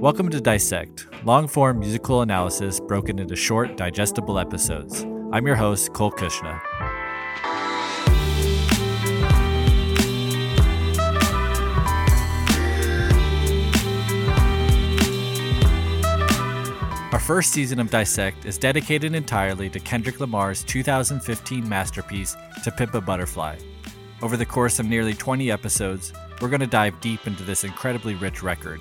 Welcome to Dissect, long form musical analysis broken into short, digestible episodes. I'm your host, Cole Cuchna. Our first season of Dissect is dedicated entirely to Kendrick Lamar's 2015 masterpiece, To Pimp a Butterfly. Over the course of nearly 20 episodes, we're going to dive deep into this incredibly rich record.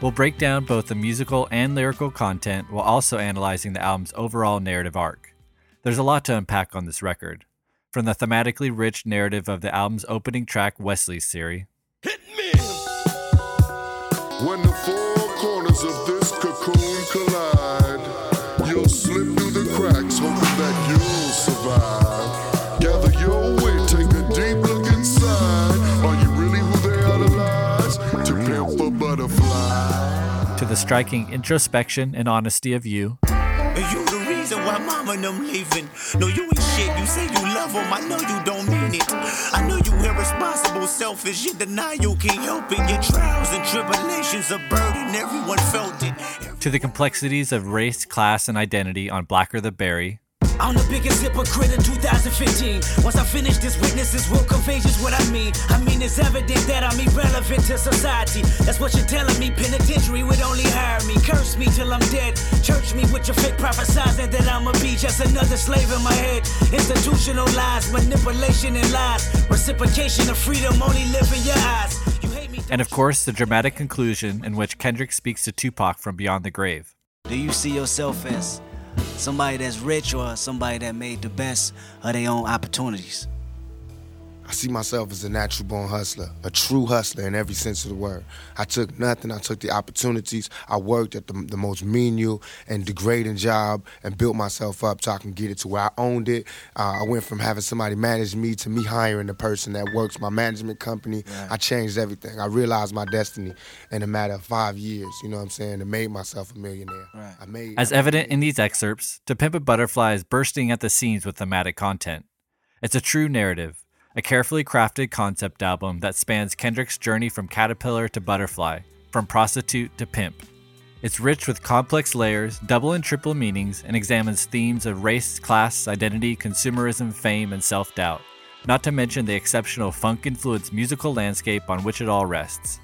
We'll break down both the musical and lyrical content while also analyzing the album's overall narrative arc. There's a lot to unpack on this record, from the thematically rich narrative of the album's opening track, Wesley's Theory. Hit me! When the four corners of striking introspection and honesty of you, you the reason why mama and them leaving. No, you ain't shit. You say you love them. I know you don't mean it. I know you irresponsible, selfish. You deny you can't help it. Your trials and tribulations a burden. Everyone felt it. to the complexities of race, class, and identity on Blacker the Berry, I'm the biggest hypocrite in 2015. Once I finish this, witnesses will convey just what I mean. I mean, it's evident that I'm irrelevant to society. That's what you're telling me. Penitentiary would only hire me. Curse me till I'm dead. Church me with your fake prophesizing that I'ma be just another slave in my head. Institutional lies, manipulation and lies. Reciprocation of freedom only live in your eyes. You hate me. and of course, the dramatic conclusion in which Kendrick speaks to Tupac from beyond the grave. Do you see yourself as somebody that's rich or somebody that made the best of their own opportunities? I see myself as a natural born hustler, a true hustler in every sense of the word. I took nothing, I took the opportunities. I worked at the, the most menial and degrading job and built myself up so I can get it to where I owned it. Uh, I went from having somebody manage me to me hiring the person that works my management company. I changed everything. I realized my destiny in a matter of five years, you know what I'm saying, and made myself a millionaire. Right. I made As evident in these excerpts, To Pimp a Butterfly is bursting at the seams with thematic content. It's a true narrative, a carefully crafted concept album that spans Kendrick's journey from caterpillar to butterfly, from prostitute to pimp. It's rich with complex layers, double and triple meanings, and examines themes of race, class, identity, consumerism, fame, and self doubt, not to mention the exceptional funk influenced musical landscape on which it all rests.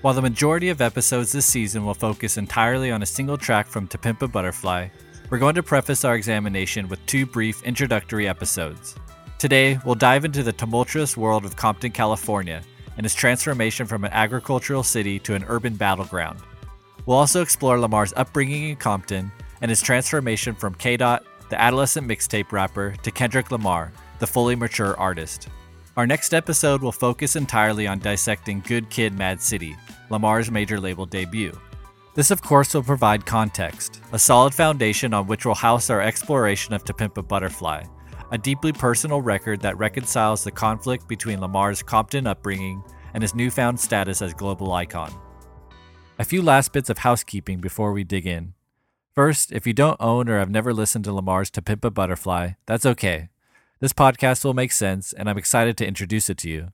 While the majority of episodes this season will focus entirely on a single track from To Pimp a Butterfly, we're going to preface our examination with two brief introductory episodes. Today, we'll dive into the tumultuous world of Compton, California, and its transformation from an agricultural city to an urban battleground. We'll also explore Lamar's upbringing in Compton and his transformation from K. Dot, the adolescent mixtape rapper, to Kendrick Lamar, the fully mature artist. Our next episode will focus entirely on dissecting Good Kid Mad City, Lamar's major label debut. This, of course, will provide context, a solid foundation on which we'll house our exploration of To Pimp a Butterfly, a deeply personal record that reconciles the conflict between Lamar's Compton upbringing and his newfound status as global icon. A few last bits of housekeeping before we dig in. First, if you don't own or have never listened to Lamar's To Pimp a Butterfly, that's okay. This podcast will make sense, and I'm excited to introduce it to you.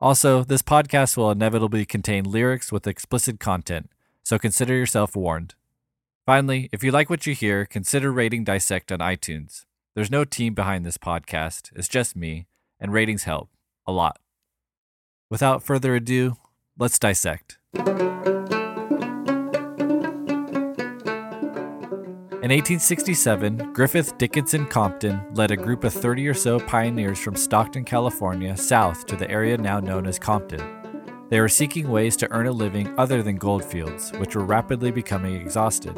Also, this podcast will inevitably contain lyrics with explicit content, so consider yourself warned. Finally, if you like what you hear, consider rating Dissect on iTunes. There's no team behind this podcast, it's just me, and ratings help a lot. Without further ado, let's dissect. In 1867, Griffith Dickinson Compton led a group of 30 or so pioneers from Stockton, California, south to the area now known as Compton. They were seeking ways to earn a living other than goldfields, which were rapidly becoming exhausted.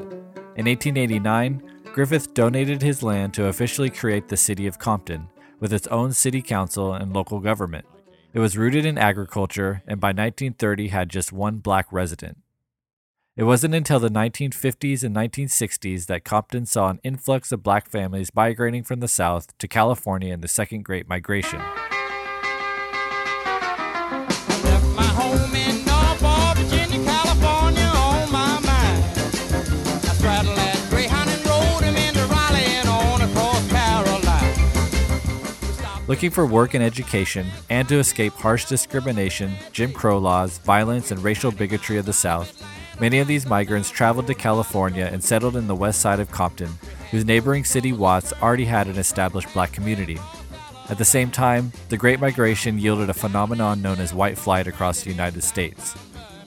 In 1889, Griffith donated his land to officially create the city of Compton, with its own city council and local government. It was rooted in agriculture and by 1930 had just one black resident. It wasn't until the 1950s and 1960s that Compton saw an influx of black families migrating from the South to California in the Second Great Migration. Looking for work and education, and to escape harsh discrimination, Jim Crow laws, violence, and racial bigotry of the South, many of these migrants traveled to California and settled in the west side of Compton, whose neighboring city Watts already had an established black community. At the same time, the Great Migration yielded a phenomenon known as white flight across the United States.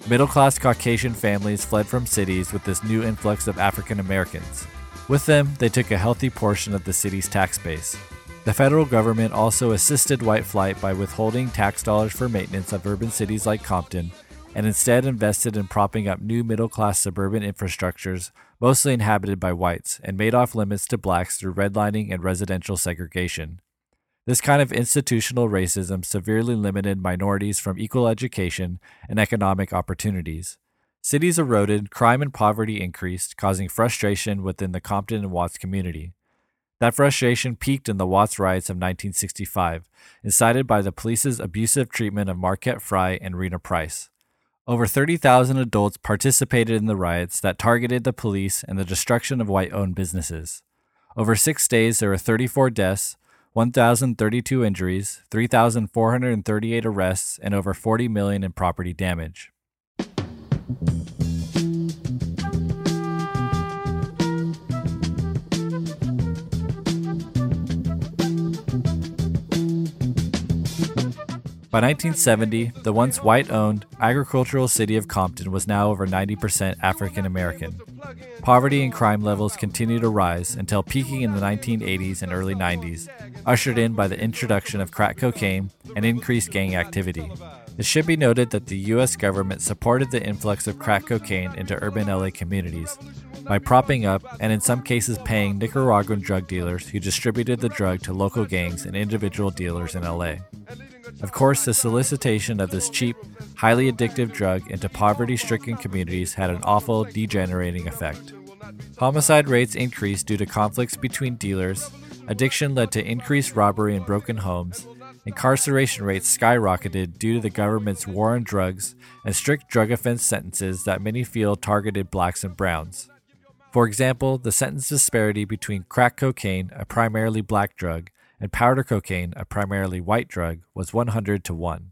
Middle class Caucasian families fled from cities with this new influx of African Americans. With them, they took a healthy portion of the city's tax base. The federal government also assisted white flight by withholding tax dollars for maintenance of urban cities like Compton and instead invested in propping up new middle class suburban infrastructures, mostly inhabited by whites, and made off limits to blacks through redlining and residential segregation. This kind of institutional racism severely limited minorities from equal education and economic opportunities. Cities eroded, crime and poverty increased, causing frustration within the Compton and Watts community. That frustration peaked in the Watts riots of 1965, incited by the police's abusive treatment of Marquette Frye and Rena Price. Over 30,000 adults participated in the riots that targeted the police and the destruction of white owned businesses. Over six days, there were 34 deaths, 1,032 injuries, 3,438 arrests, and over 40 million in property damage. By 1970, the once white owned agricultural city of Compton was now over 90% African American. Poverty and crime levels continued to rise until peaking in the 1980s and early 90s, ushered in by the introduction of crack cocaine and increased gang activity. It should be noted that the U.S. government supported the influx of crack cocaine into urban LA communities by propping up and in some cases paying Nicaraguan drug dealers who distributed the drug to local gangs and individual dealers in LA. Of course, the solicitation of this cheap, highly addictive drug into poverty stricken communities had an awful degenerating effect. Homicide rates increased due to conflicts between dealers, addiction led to increased robbery and broken homes, incarceration rates skyrocketed due to the government's war on drugs and strict drug offense sentences that many feel targeted blacks and browns. For example, the sentence disparity between crack cocaine, a primarily black drug, and powder cocaine, a primarily white drug, was 100 to 1.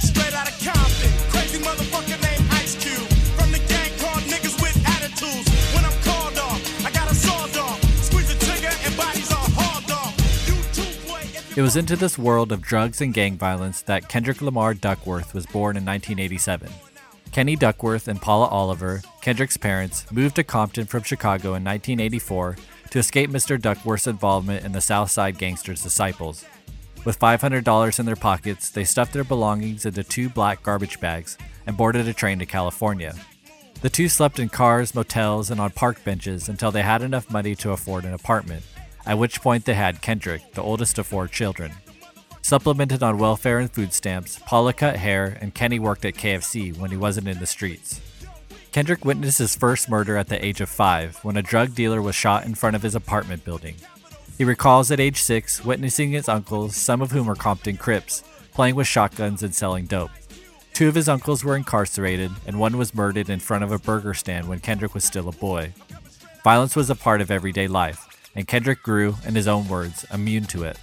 Straight out of Compton, crazy motherfucker named Ice Cube. From the gang called niggas with attitudes. When I'm called off, I got a sawed off. Squeeze the trigger and bodies are hauled off. You too, boy, if It was into this world of drugs and gang violence that Kendrick Lamar Duckworth was born in 1987. Kenny Duckworth and Paula Oliver, Kendrick's parents, moved to Compton from Chicago in 1984 to escape Mr. Duckworth's involvement in the Southside Gangsters' Disciples. With $500 in their pockets, they stuffed their belongings into two black garbage bags and boarded a train to California. The two slept in cars, motels, and on park benches until they had enough money to afford an apartment, at which point they had Kendrick, the oldest of four children. Supplemented on welfare and food stamps, Paula cut hair and Kenny worked at KFC when he wasn't in the streets. Kendrick witnessed his first murder at the age of five when a drug dealer was shot in front of his apartment building. He recalls at age six witnessing his uncles, some of whom were Compton Crips, playing with shotguns and selling dope. Two of his uncles were incarcerated, and one was murdered in front of a burger stand when Kendrick was still a boy. Violence was a part of everyday life, and Kendrick grew, in his own words, immune to it.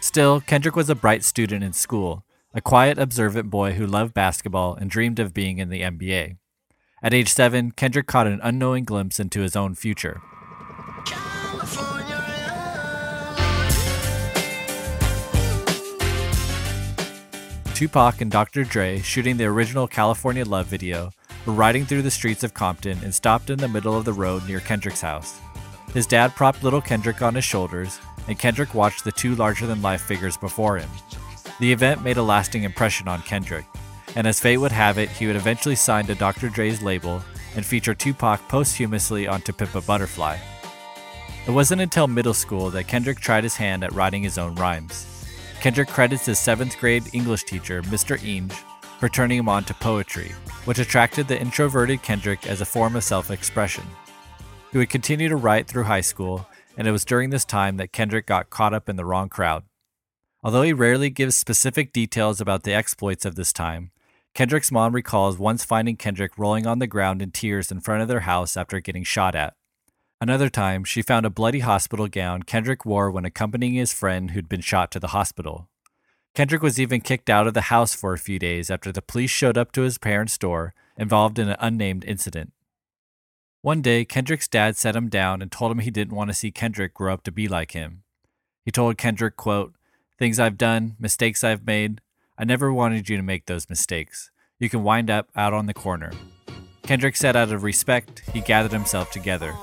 Still, Kendrick was a bright student in school, a quiet, observant boy who loved basketball and dreamed of being in the NBA. At age seven, Kendrick caught an unknowing glimpse into his own future. Tupac and Dr. Dre, shooting the original California Love video, were riding through the streets of Compton and stopped in the middle of the road near Kendrick's house. His dad propped little Kendrick on his shoulders, and Kendrick watched the two larger than life figures before him. The event made a lasting impression on Kendrick, and as fate would have it, he would eventually sign to Dr. Dre's label and feature Tupac posthumously on To Pimp a Butterfly. It wasn't until middle school that Kendrick tried his hand at writing his own rhymes. Kendrick credits his seventh grade English teacher, Mr. Inge, for turning him on to poetry, which attracted the introverted Kendrick as a form of self expression. He would continue to write through high school, and it was during this time that Kendrick got caught up in the wrong crowd. Although he rarely gives specific details about the exploits of this time, Kendrick's mom recalls once finding Kendrick rolling on the ground in tears in front of their house after getting shot at. Another time, she found a bloody hospital gown Kendrick wore when accompanying his friend who'd been shot to the hospital. Kendrick was even kicked out of the house for a few days after the police showed up to his parents' door involved in an unnamed incident. One day, Kendrick's dad set him down and told him he didn't want to see Kendrick grow up to be like him. He told Kendrick, quote, Things I've done, mistakes I've made, I never wanted you to make those mistakes. You can wind up out on the corner. Kendrick said out of respect, he gathered himself together.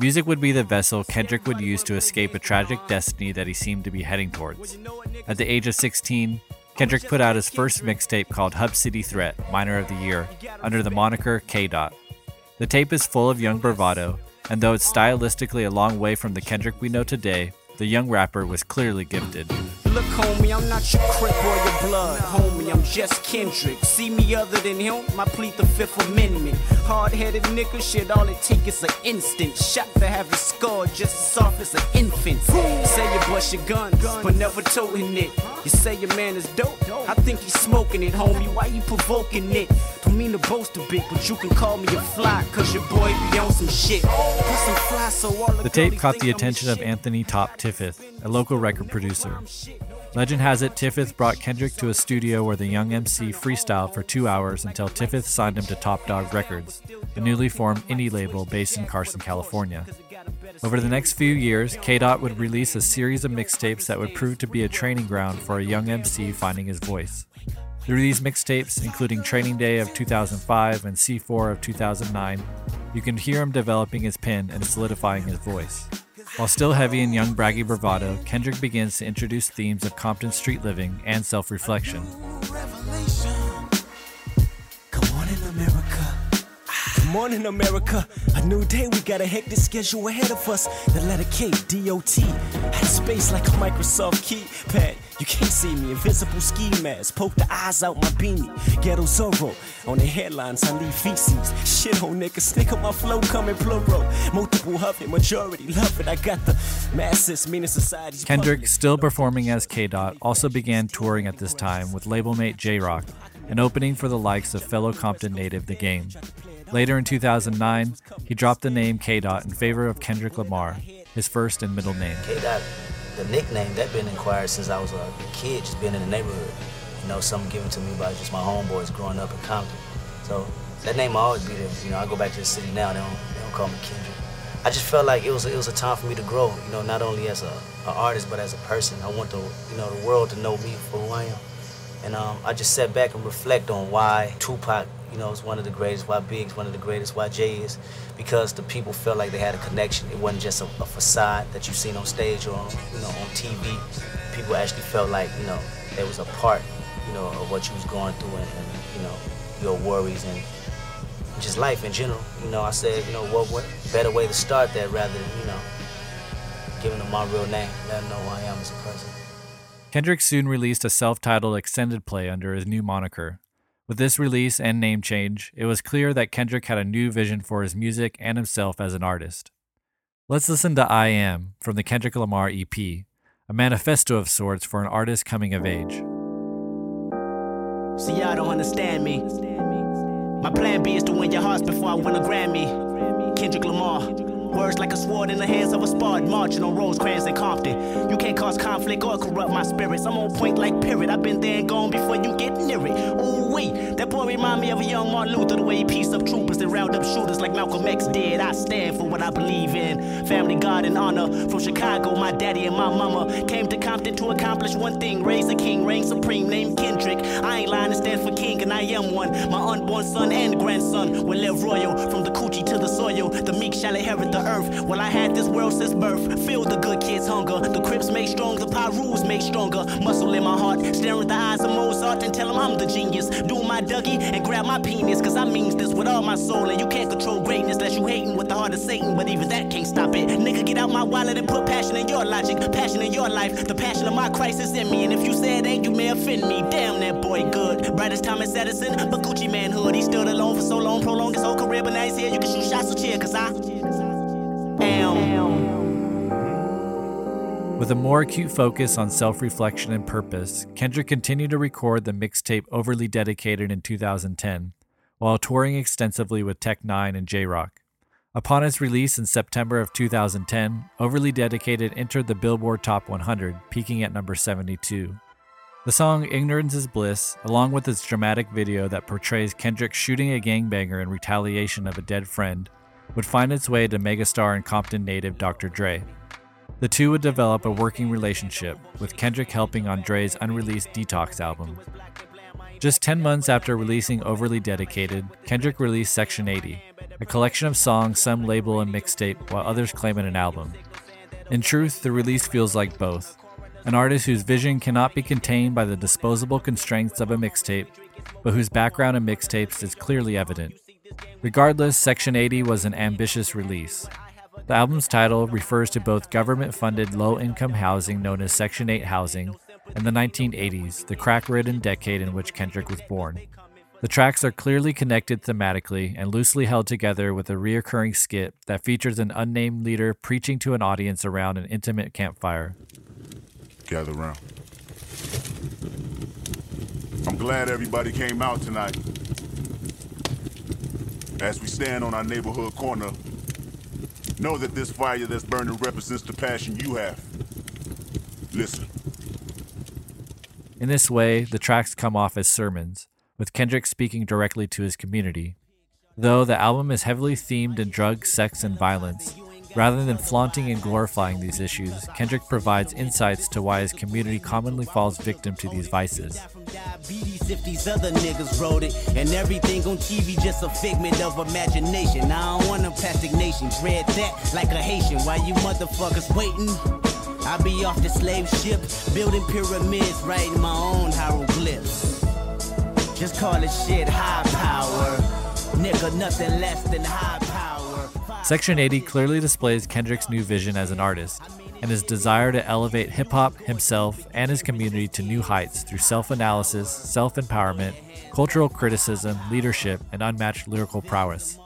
Music would be the vessel Kendrick would use to escape a tragic destiny that he seemed to be heading towards. At the age of 16, Kendrick put out his first mixtape called Hub City Threat, Minor of the Year, under the moniker K. Dot. The tape is full of young bravado, and though it's stylistically a long way from the Kendrick we know today, the young rapper was clearly gifted. Look, homie, I'm not your crip or your blood, homie. I'm just Kendrick. See me other than him, I plead the Fifth Amendment. Hard-headed nigga, shit, all it take is an instant shot to have you scarred just as soft as an infant. Say you bust your gun, but never toting it. You say your man is dope, I think he's smoking it, homie. Why you provoking it? Don't mean to boast a bit, but you can call me a fly, cause your boy be on some shit. Put some fly so all The tape caught the attention of Anthony Top Tiffith, a local record producer. Legend has it Tiffith brought Kendrick to a studio where the young MC freestyled for two hours until Tiffith signed him to Top Dawg Records, a newly formed indie label based in Carson, California. Over the next few years, K Dot would release a series of mixtapes that would prove to be a training ground for a young MC finding his voice. Through these mixtapes, including Training Day of 2005 and C4 of 2009, you can hear him developing his pen and solidifying his voice. While still heavy in young braggy bravado, Kendrick begins to introduce themes of Compton street living and self reflection. On America. A new day, we got a hectic schedule ahead of us. The letter K, DOT. Had space like a Microsoft keypad. You can't see me, invisible ski mask. Poke the eyes out my beanie. Ghetto Zorro. On the headlines, I leave feces. Shit on niggas, stick on my flow, coming plural. Multiple huffing, majority love it. I got the masses, meaning society's. Kendrick, still performing as K Dot, also began touring at this time with label mate Jay Rock, an opening for the likes of fellow Compton native The Game. Later in 2009, he dropped the name K Dot in favor of Kendrick Lamar, his first and middle name. K Dot, the nickname that been inquired since I was a kid, just being in the neighborhood. You know, something given to me by just my homeboys growing up in Compton. So that name will always be there. You know, I go back to the city now, they don't, they don't call me Kendrick. I just felt like it was it was a time for me to grow. You know, not only as a, a artist but as a person. I want the you know the world to know me for who I am. And um, I just sat back and reflect on why Tupac, you know, it's one of the greatest, why Big's one of the greatest, why is, because the people felt like they had a connection. It wasn't just a, a facade that you've seen on stage or on, you know on TV. People actually felt like you know there was a part, you know, of what you was going through and, and you know your worries and just life in general. You know, I said, you know, what what better way to start that rather than you know giving them my real name, let them know who I am as a person. Kendrick soon released a self titled extended play under his new moniker. With this release and name change, it was clear that Kendrick had a new vision for his music and himself as an artist. Let's listen to I Am from the Kendrick Lamar EP, a manifesto of sorts for an artist coming of age. See, y'all don't understand me. My plan B is to win your hearts before I win a Grammy. Kendrick Lamar. Words like a sword in the hands of a spard, marching on Rosecrans and Compton. You can't cause conflict or corrupt my spirits. I'm on point like Pirate. I've been there and gone before you get near it. Ooh wee, that boy remind me of a young Martin Luther, the way he pieced up troopers and round up shooters like Malcolm X did. I stand for what I believe in. Family, God, and honor. From Chicago, my daddy and my mama came to Compton to accomplish one thing: raise a king, reign supreme, named Kendrick. I ain't lying, it stands for king, and I am one. My unborn son and grandson will live royal from the coochie to the soil. The meek shall inherit the earth. Well, I had this world since birth. Feel the good kids' hunger. The Crips make strong, the Pirus make stronger. Muscle in my heart, staring at the eyes of Mozart and tell him I'm the genius. Do my Dougie and grab my penis, cause I means this with all my soul. And you can't control greatness unless you hating with the heart of Satan, but even that can't stop it. Nigga, get out my wallet and put passion in your logic, passion in your life. The passion of my Christ is in me, and if you say it ain't, you may offend me. Damn, that boy good. Brightest Thomas Edison, but Gucci manhood. He stood alone for so long, prolonged his whole career, but now he's here. You can shoot shots, so cheer, cause I With a more acute focus on self reflection and purpose, Kendrick continued to record the mixtape Overly Dedicated in 2010, while touring extensively with Tech N9ne and Jay Rock. Upon its release in September of 2010, Overly Dedicated entered the Billboard Top 100, peaking at number 72. The song Ignorance is Bliss, along with its dramatic video that portrays Kendrick shooting a gangbanger in retaliation of a dead friend, would find its way to megastar and Compton native Dr. Dre. The two would develop a working relationship, with Kendrick helping on Dre's unreleased Detox album. Just 10 months after releasing Overly Dedicated, Kendrick released Section 80, a collection of songs some label a mixtape while others claim it an album. In truth, the release feels like both. An artist whose vision cannot be contained by the disposable constraints of a mixtape, but whose background in mixtapes is clearly evident. Regardless, Section 80 was an ambitious release. The album's title refers to both government funded low income housing known as Section 8 housing and the 1980s, the crack ridden decade in which Kendrick was born. The tracks are clearly connected thematically and loosely held together with a reoccurring skit that features an unnamed leader preaching to an audience around an intimate campfire. Gather round. I'm glad everybody came out tonight. As we stand on our neighborhood corner, know that this fire that's burning represents the passion you have. Listen. In this way, the tracks come off as sermons, with Kendrick speaking directly to his community. Though the album is heavily themed in drugs, sex, and violence, rather than flaunting and glorifying these issues, Kendrick provides insights to why his community commonly falls victim to these vices. If these other niggas wrote it. And everything on TV just a figment of imagination. I don't want no plastic nation. Dread that like a Haitian. Why you motherfuckers waiting? I be off the slave ship, building pyramids, writing my own hieroglyphs. Just call it shit high power. Nigga, nothing less than high power. Section 80 clearly displays Kendrick's new vision as an artist and his desire to elevate hip hop, himself, and his community to new heights through self analysis, self empowerment, cultural criticism, leadership, and unmatched lyrical prowess.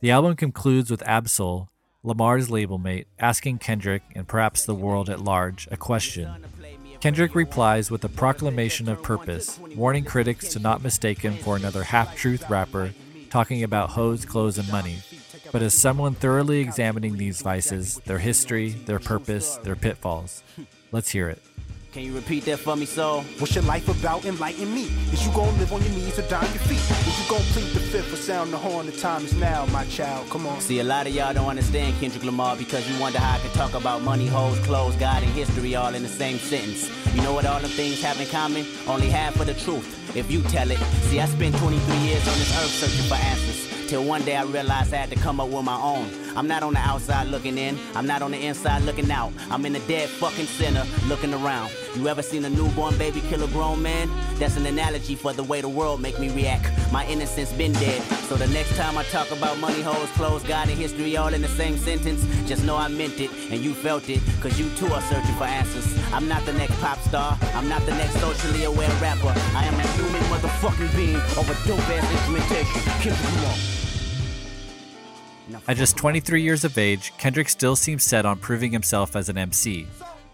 The album concludes with Ab-Soul, Lamar's label mate, asking Kendrick, and perhaps the world at large, a question. Kendrick replies with a proclamation of purpose, warning critics to not mistake him for another half truth rapper talking about hoes, clothes, and money, but as someone thoroughly examining these vices, their history, their purpose, their pitfalls. Let's hear it. Can you repeat that for me, soul? What's your life about? Enlighten me. Is you gonna live on your knees or die on your feet? Is you gonna plead the fifth or sound the horn? The time is now, my child. Come on. See, a lot of y'all don't understand Kendrick Lamar because you wonder how I can talk about money, hoes, clothes, God, and history all in the same sentence. You know what all them things have in common? Only half of the truth, if you tell it. See, I spent 23 years on this earth searching for answers. Till one day I realized I had to come up with my own. I'm not on the outside looking in, I'm not on the inside looking out. I'm in the dead fucking center looking around. You ever seen a newborn baby kill a grown man? That's an analogy for the way the world make me react. My innocence been dead. So the next time I talk about money, hoes, clothes, God, and history all in the same sentence, just know I meant it and you felt it, cause you too are searching for answers. I'm not the next pop star, I'm not the next socially aware rapper. I am a human motherfucking being of a dope ass instrumentation. Kendrick Lamar. At just 23 years of age, Kendrick still seems set on proving himself as an MC.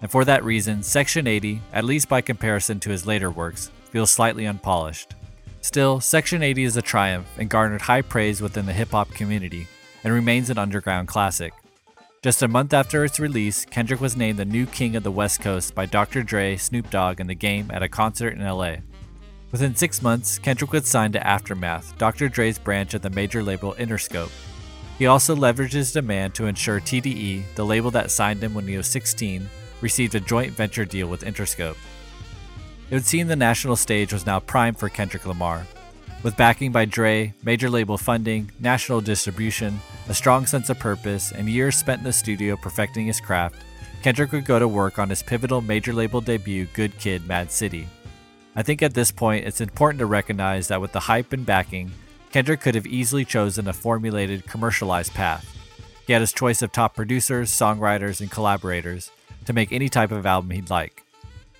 And for that reason, Section 80, at least by comparison to his later works, feels slightly unpolished. Still, Section 80 is a triumph and garnered high praise within the hip hop community, and remains an underground classic. Just a month after its release, Kendrick was named the new king of the West Coast by Dr. Dre, Snoop Dogg, and The Game at a concert in LA. Within six months, Kendrick was signed to Aftermath, Dr. Dre's branch of the major label Interscope. He also leveraged his demand to ensure TDE, the label that signed him when he was 16, received a joint venture deal with Interscope. It would seem the national stage was now prime for Kendrick Lamar. With backing by Dre, major label funding, national distribution, a strong sense of purpose, and years spent in the studio perfecting his craft, Kendrick would go to work on his pivotal major label debut, Good Kid, Mad City. I think at this point it's important to recognize that with the hype and backing, Kendrick could have easily chosen a formulated, commercialized path. He had his choice of top producers, songwriters, and collaborators to make any type of album he'd like.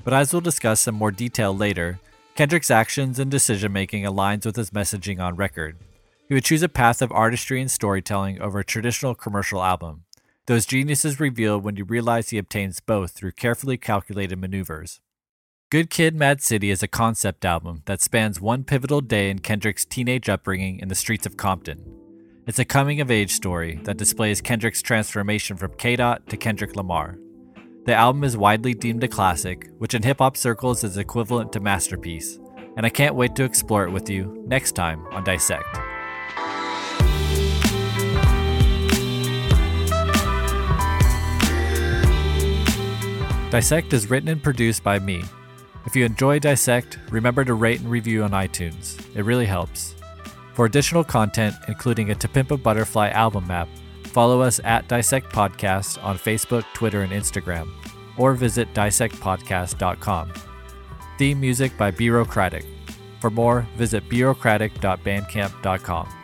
But as we'll discuss in more detail later, Kendrick's actions and decision making aligns with his messaging on record. He would choose a path of artistry and storytelling over a traditional commercial album. Those geniuses reveal when you realize he obtains both through carefully calculated maneuvers. Good Kid, Mad City is a concept album that spans one pivotal day in Kendrick's teenage upbringing in the streets of Compton. It's a coming of age story that displays Kendrick's transformation from K Dot to Kendrick Lamar. The album is widely deemed a classic, which in hip hop circles is equivalent to masterpiece, and I can't wait to explore it with you next time on Dissect. Dissect is written and produced by me. If you enjoy Dissect, remember to rate and review on iTunes. It really helps. For additional content, including a To Butterfly album map, follow us at Dissect Podcast on Facebook, Twitter, and Instagram, or visit dissectpodcast.com. Theme music by Bureaucratic. For more, visit bureaucratic.bandcamp.com.